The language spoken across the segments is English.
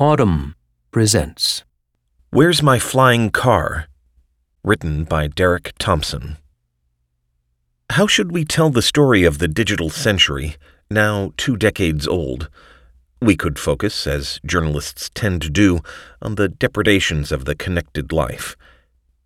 Audm presents Where's My Flying Car? Written by Derek Thompson. How should we tell the story of the digital century, now two decades old? We could focus, as journalists tend to do, on the depredations of the connected life.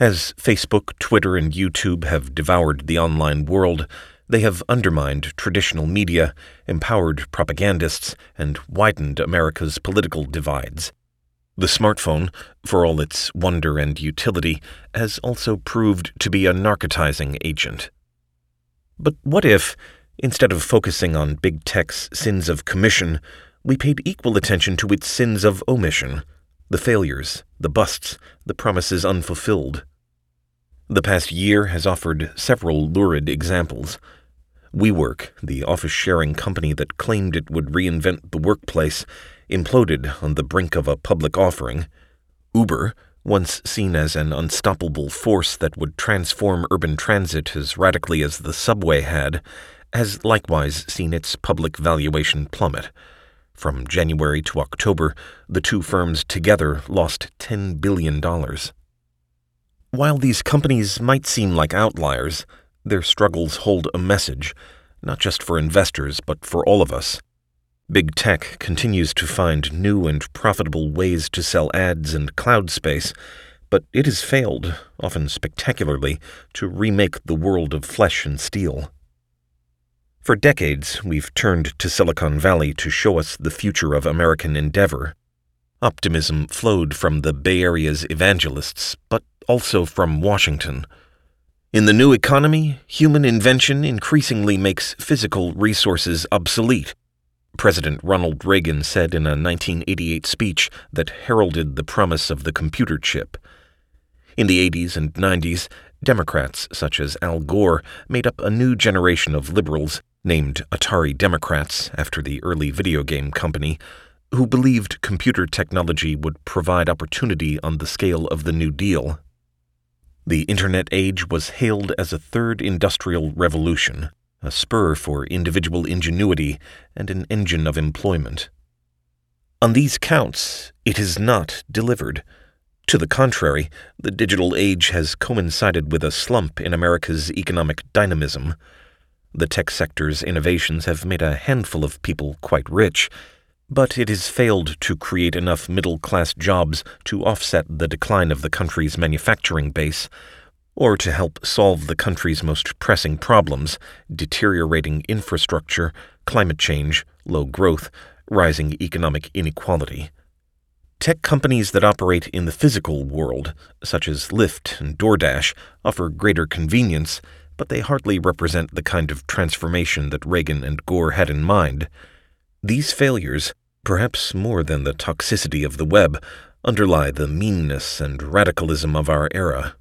As Facebook, Twitter, and YouTube have devoured the online world, they have undermined traditional media, empowered propagandists, and widened America's political divides. The smartphone, for all its wonder and utility, has also proved to be a narcotizing agent. But what if, instead of focusing on big tech's sins of commission, we paid equal attention to its sins of omission, the failures, the busts, the promises unfulfilled? The past year has offered several lurid examples. WeWork, the office sharing company that claimed it would reinvent the workplace, imploded on the brink of a public offering. Uber, once seen as an unstoppable force that would transform urban transit as radically as the subway had, has likewise seen its public valuation plummet. From January to October, the two firms together lost $10 billion. While these companies might seem like outliers, their struggles hold a message, not just for investors, but for all of us. Big tech continues to find new and profitable ways to sell ads and cloud space, but it has failed, often spectacularly, to remake the world of flesh and steel. For decades, we've turned to Silicon Valley to show us the future of American endeavor. Optimism flowed from the Bay Area's evangelists, but also from Washington. In the new economy, human invention increasingly makes physical resources obsolete. President Ronald Reagan said in a 1988 speech that heralded the promise of the computer chip. In the 80s and 90s, Democrats such as Al Gore made up a new generation of liberals, named Atari Democrats after the early video game company, who believed computer technology would provide opportunity on the scale of the New Deal. The Internet age was hailed as a third industrial revolution, a spur for individual ingenuity and an engine of employment. On these counts, it has not delivered. To the contrary, the digital age has coincided with a slump in America's economic dynamism. The tech sector's innovations have made a handful of people quite rich, but it has failed to create enough middle class jobs to offset the decline of the country's manufacturing base, or to help solve the country's most pressing problems deteriorating infrastructure, climate change, low growth, rising economic inequality. Tech companies that operate in the physical world, such as Lyft and DoorDash, offer greater convenience, but they hardly represent the kind of transformation that Reagan and Gore had in mind. These failures, perhaps more than the toxicity of the web, underlie the meanness and radicalism of our era.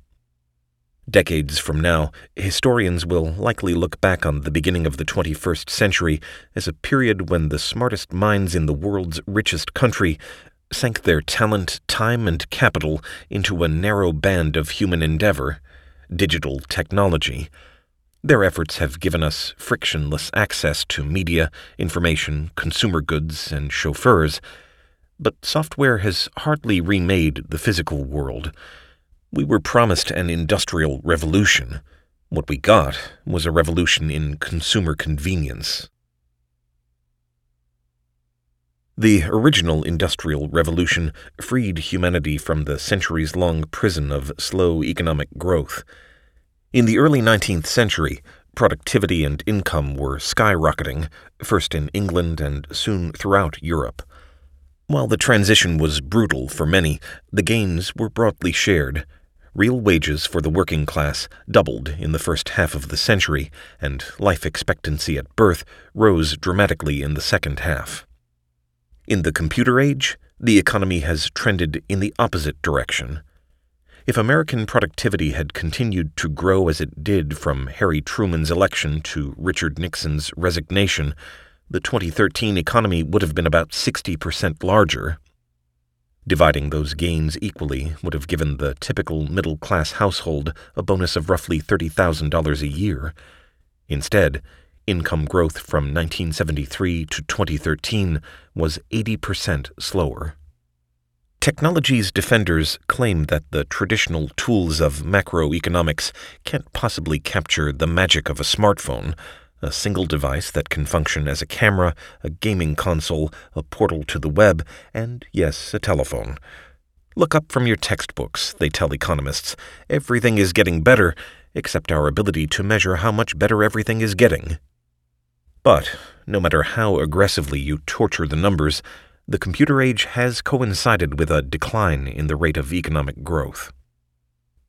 Decades from now, historians will likely look back on the beginning of the 21st century as a period when the smartest minds in the world's richest country sank their talent, time, and capital into a narrow band of human endeavor digital technology their efforts have given us frictionless access to media, information, consumer goods, and chauffeurs, but software has hardly remade the physical world. We were promised an industrial revolution. What we got was a revolution in consumer convenience. The original Industrial Revolution freed humanity from the centuries long prison of slow economic growth. In the early 19th century, productivity and income were skyrocketing, first in England and soon throughout Europe. While the transition was brutal for many, the gains were broadly shared. Real wages for the working class doubled in the first half of the century, and life expectancy at birth rose dramatically in the second half. In the computer age, the economy has trended in the opposite direction. If American productivity had continued to grow as it did from Harry Truman's election to Richard Nixon's resignation, the 2013 economy would have been about 60% larger. Dividing those gains equally would have given the typical middle class household a bonus of roughly $30,000 a year. Instead, income growth from 1973 to 2013 was 80% slower. Technology's defenders claim that the traditional tools of macroeconomics can't possibly capture the magic of a smartphone, a single device that can function as a camera, a gaming console, a portal to the web, and, yes, a telephone. Look up from your textbooks, they tell economists. Everything is getting better, except our ability to measure how much better everything is getting. But, no matter how aggressively you torture the numbers, the computer age has coincided with a decline in the rate of economic growth.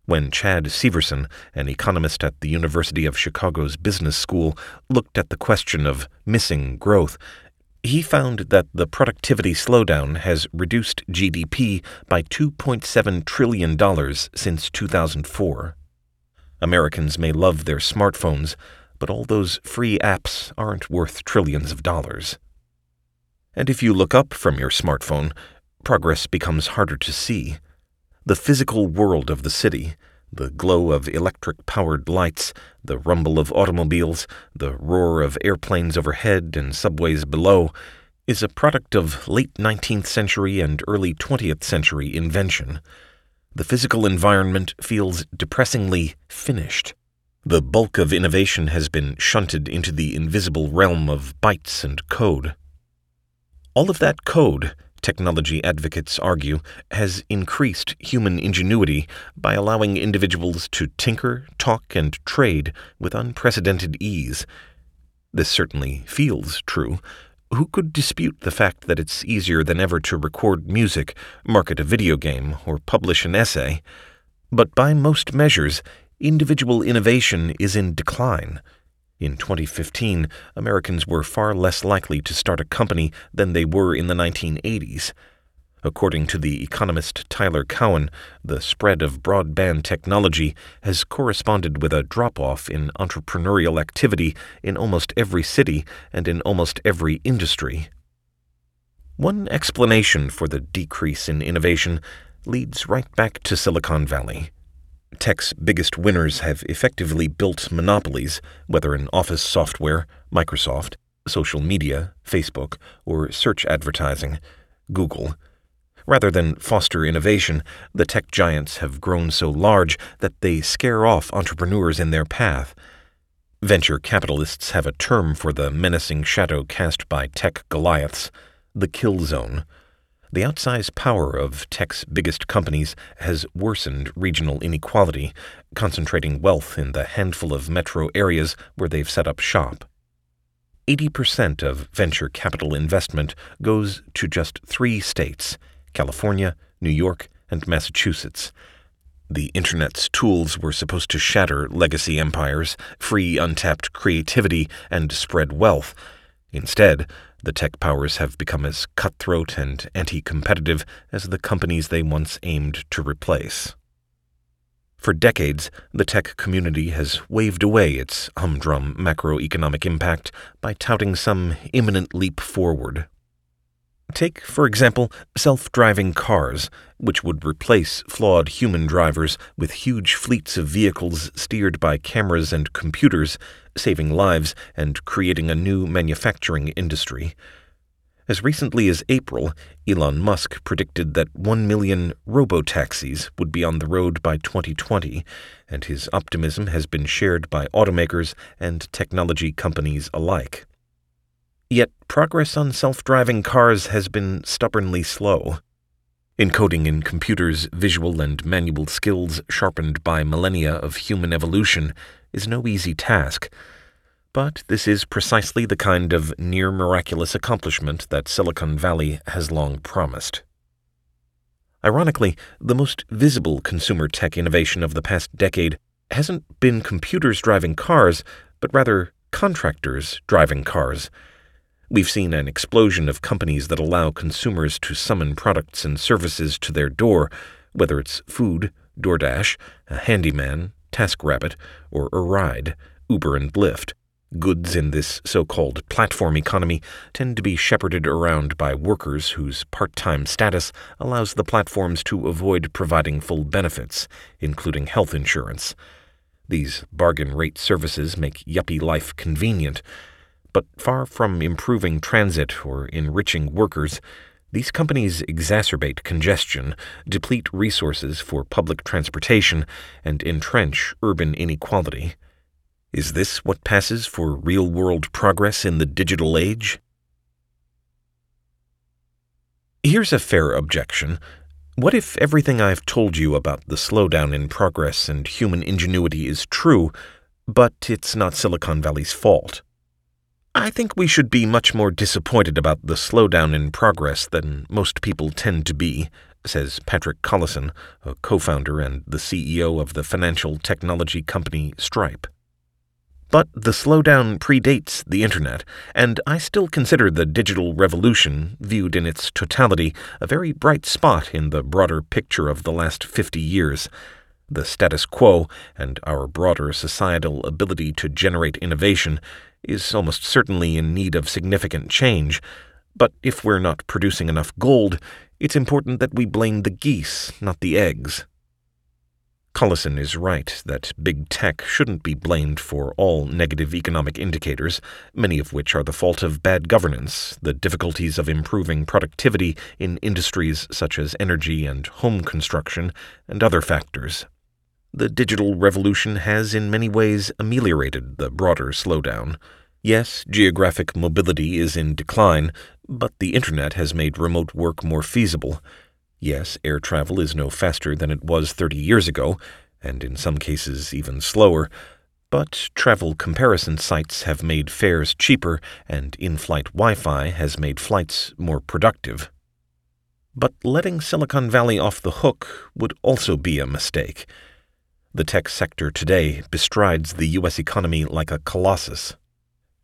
When Chad Syverson, an economist at the University of Chicago's Business School, looked at the question of missing growth, he found that the productivity slowdown has reduced GDP by $2.7 trillion since 2004. Americans may love their smartphones, but all those free apps aren't worth trillions of dollars. And if you look up from your smartphone, progress becomes harder to see. The physical world of the city, the glow of electric powered lights, the rumble of automobiles, the roar of airplanes overhead and subways below, is a product of late 19th century and early 20th century invention. The physical environment feels depressingly finished. The bulk of innovation has been shunted into the invisible realm of bytes and code. All of that code, technology advocates argue, has increased human ingenuity by allowing individuals to tinker, talk, and trade with unprecedented ease. This certainly feels true. Who could dispute the fact that it's easier than ever to record music, market a video game, or publish an essay? But by most measures, individual innovation is in decline. In 2015, Americans were far less likely to start a company than they were in the 1980s. According to the economist Tyler Cowen, the spread of broadband technology has corresponded with a drop off in entrepreneurial activity in almost every city and in almost every industry. One explanation for the decrease in innovation leads right back to Silicon Valley. Tech's biggest winners have effectively built monopolies, whether in office software, Microsoft, social media, Facebook, or search advertising, Google. Rather than foster innovation, the tech giants have grown so large that they scare off entrepreneurs in their path. Venture capitalists have a term for the menacing shadow cast by tech Goliaths the kill zone. The outsized power of tech's biggest companies has worsened regional inequality, concentrating wealth in the handful of metro areas where they've set up shop. 80% of venture capital investment goes to just three states California, New York, and Massachusetts. The Internet's tools were supposed to shatter legacy empires, free untapped creativity, and spread wealth. Instead, the tech powers have become as cutthroat and anti competitive as the companies they once aimed to replace. For decades, the tech community has waved away its humdrum macroeconomic impact by touting some imminent leap forward. Take, for example, self driving cars, which would replace flawed human drivers with huge fleets of vehicles steered by cameras and computers saving lives and creating a new manufacturing industry. As recently as April, Elon Musk predicted that 1 million robo-taxis would be on the road by 2020, and his optimism has been shared by automakers and technology companies alike. Yet progress on self-driving cars has been stubbornly slow. Encoding in computers visual and manual skills sharpened by millennia of human evolution is no easy task, but this is precisely the kind of near miraculous accomplishment that Silicon Valley has long promised. Ironically, the most visible consumer tech innovation of the past decade hasn't been computers driving cars, but rather contractors driving cars. We've seen an explosion of companies that allow consumers to summon products and services to their door, whether it's food, DoorDash, a handyman, TaskRabbit, or a ride, Uber and Lyft. Goods in this so called platform economy tend to be shepherded around by workers whose part time status allows the platforms to avoid providing full benefits, including health insurance. These bargain rate services make yuppie life convenient, but far from improving transit or enriching workers, These companies exacerbate congestion, deplete resources for public transportation, and entrench urban inequality. Is this what passes for real world progress in the digital age? Here's a fair objection. What if everything I've told you about the slowdown in progress and human ingenuity is true, but it's not Silicon Valley's fault? I think we should be much more disappointed about the slowdown in progress than most people tend to be, says Patrick Collison, a co founder and the CEO of the financial technology company Stripe. But the slowdown predates the Internet, and I still consider the digital revolution, viewed in its totality, a very bright spot in the broader picture of the last 50 years. The status quo and our broader societal ability to generate innovation is almost certainly in need of significant change, but if we're not producing enough gold, it's important that we blame the geese, not the eggs. Collison is right that big tech shouldn't be blamed for all negative economic indicators, many of which are the fault of bad governance, the difficulties of improving productivity in industries such as energy and home construction, and other factors. The digital revolution has in many ways ameliorated the broader slowdown. Yes, geographic mobility is in decline, but the Internet has made remote work more feasible Yes, air travel is no faster than it was 30 years ago, and in some cases even slower, but travel comparison sites have made fares cheaper, and in flight Wi Fi has made flights more productive. But letting Silicon Valley off the hook would also be a mistake. The tech sector today bestrides the U.S. economy like a colossus.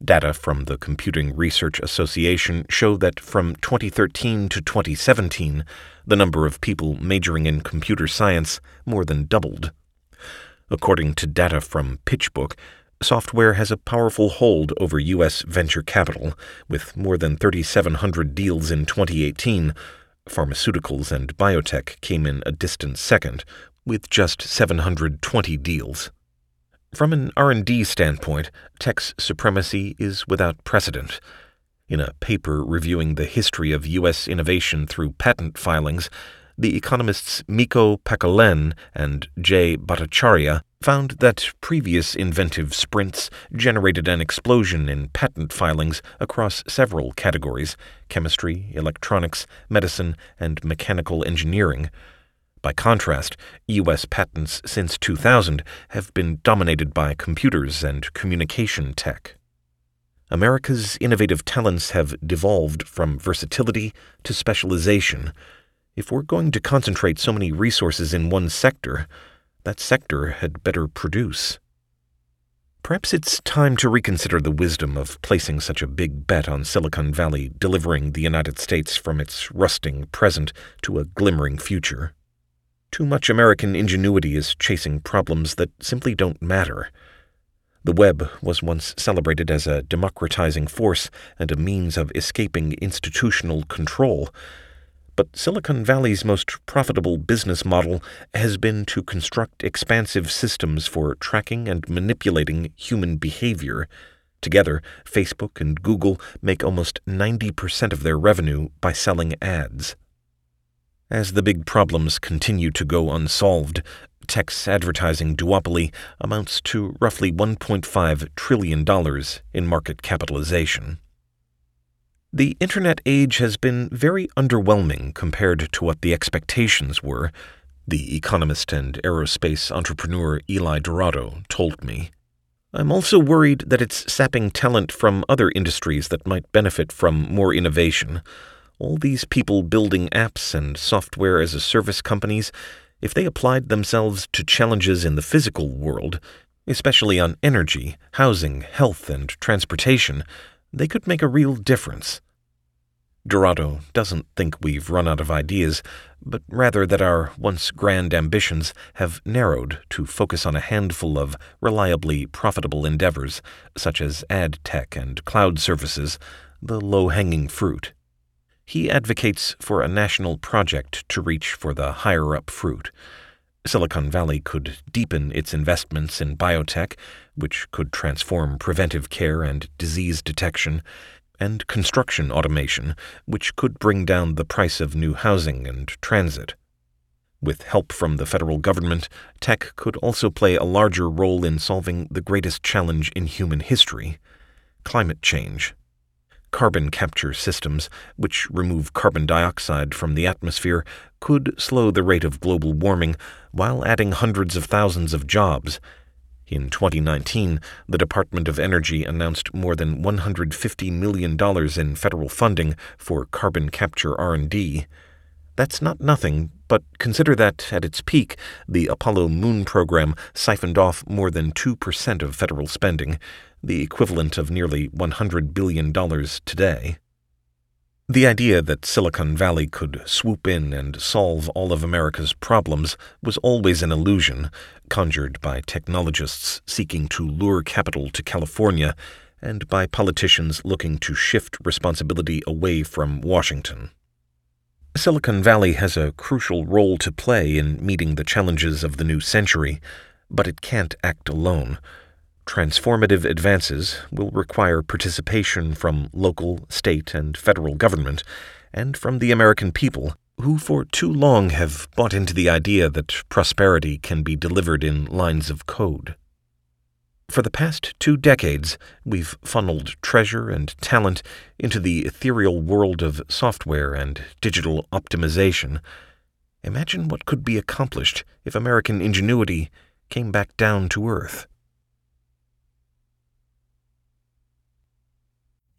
Data from the Computing Research Association show that from 2013 to 2017, the number of people majoring in computer science more than doubled. According to data from PitchBook, software has a powerful hold over U.S. venture capital, with more than 3,700 deals in 2018. Pharmaceuticals and biotech came in a distant second, with just 720 deals. From an R&D standpoint, tech's supremacy is without precedent. In a paper reviewing the history of U.S. innovation through patent filings, the economists Mikko Packalen and Jay Bhattacharya found that previous inventive sprints generated an explosion in patent filings across several categories chemistry, electronics, medicine, and mechanical engineering. By contrast, U.S. patents since 2000 have been dominated by computers and communication tech. America's innovative talents have devolved from versatility to specialization. If we're going to concentrate so many resources in one sector, that sector had better produce. Perhaps it's time to reconsider the wisdom of placing such a big bet on Silicon Valley delivering the United States from its rusting present to a glimmering future. Too much American ingenuity is chasing problems that simply don't matter. The web was once celebrated as a democratizing force and a means of escaping institutional control. But Silicon Valley's most profitable business model has been to construct expansive systems for tracking and manipulating human behavior. Together, Facebook and Google make almost 90% of their revenue by selling ads. As the big problems continue to go unsolved, tech's advertising duopoly amounts to roughly $1.5 trillion in market capitalization. The Internet age has been very underwhelming compared to what the expectations were, the economist and aerospace entrepreneur Eli Dourado told me. I'm also worried that it's sapping talent from other industries that might benefit from more innovation all these people building apps and software as a service companies, if they applied themselves to challenges in the physical world, especially on energy, housing, health, and transportation, they could make a real difference. Dourado doesn't think we've run out of ideas, but rather that our once grand ambitions have narrowed to focus on a handful of reliably profitable endeavors, such as ad tech and cloud services, the low hanging fruit. He advocates for a national project to reach for the higher up fruit. Silicon Valley could deepen its investments in biotech, which could transform preventive care and disease detection, and construction automation, which could bring down the price of new housing and transit. With help from the federal government, tech could also play a larger role in solving the greatest challenge in human history climate change. Carbon capture systems, which remove carbon dioxide from the atmosphere, could slow the rate of global warming while adding hundreds of thousands of jobs. In 2019, the Department of Energy announced more than $150 million in federal funding for carbon capture R&D. That's not nothing, but consider that at its peak, the Apollo moon program siphoned off more than 2% of federal spending, the equivalent of nearly $100 billion today. The idea that Silicon Valley could swoop in and solve all of America's problems was always an illusion, conjured by technologists seeking to lure capital to California and by politicians looking to shift responsibility away from Washington. Silicon Valley has a crucial role to play in meeting the challenges of the new century, but it can't act alone. Transformative advances will require participation from local, state, and federal government, and from the American people, who for too long have bought into the idea that prosperity can be delivered in lines of code. For the past two decades, we've funneled treasure and talent into the ethereal world of software and digital optimization. Imagine what could be accomplished if American ingenuity came back down to earth.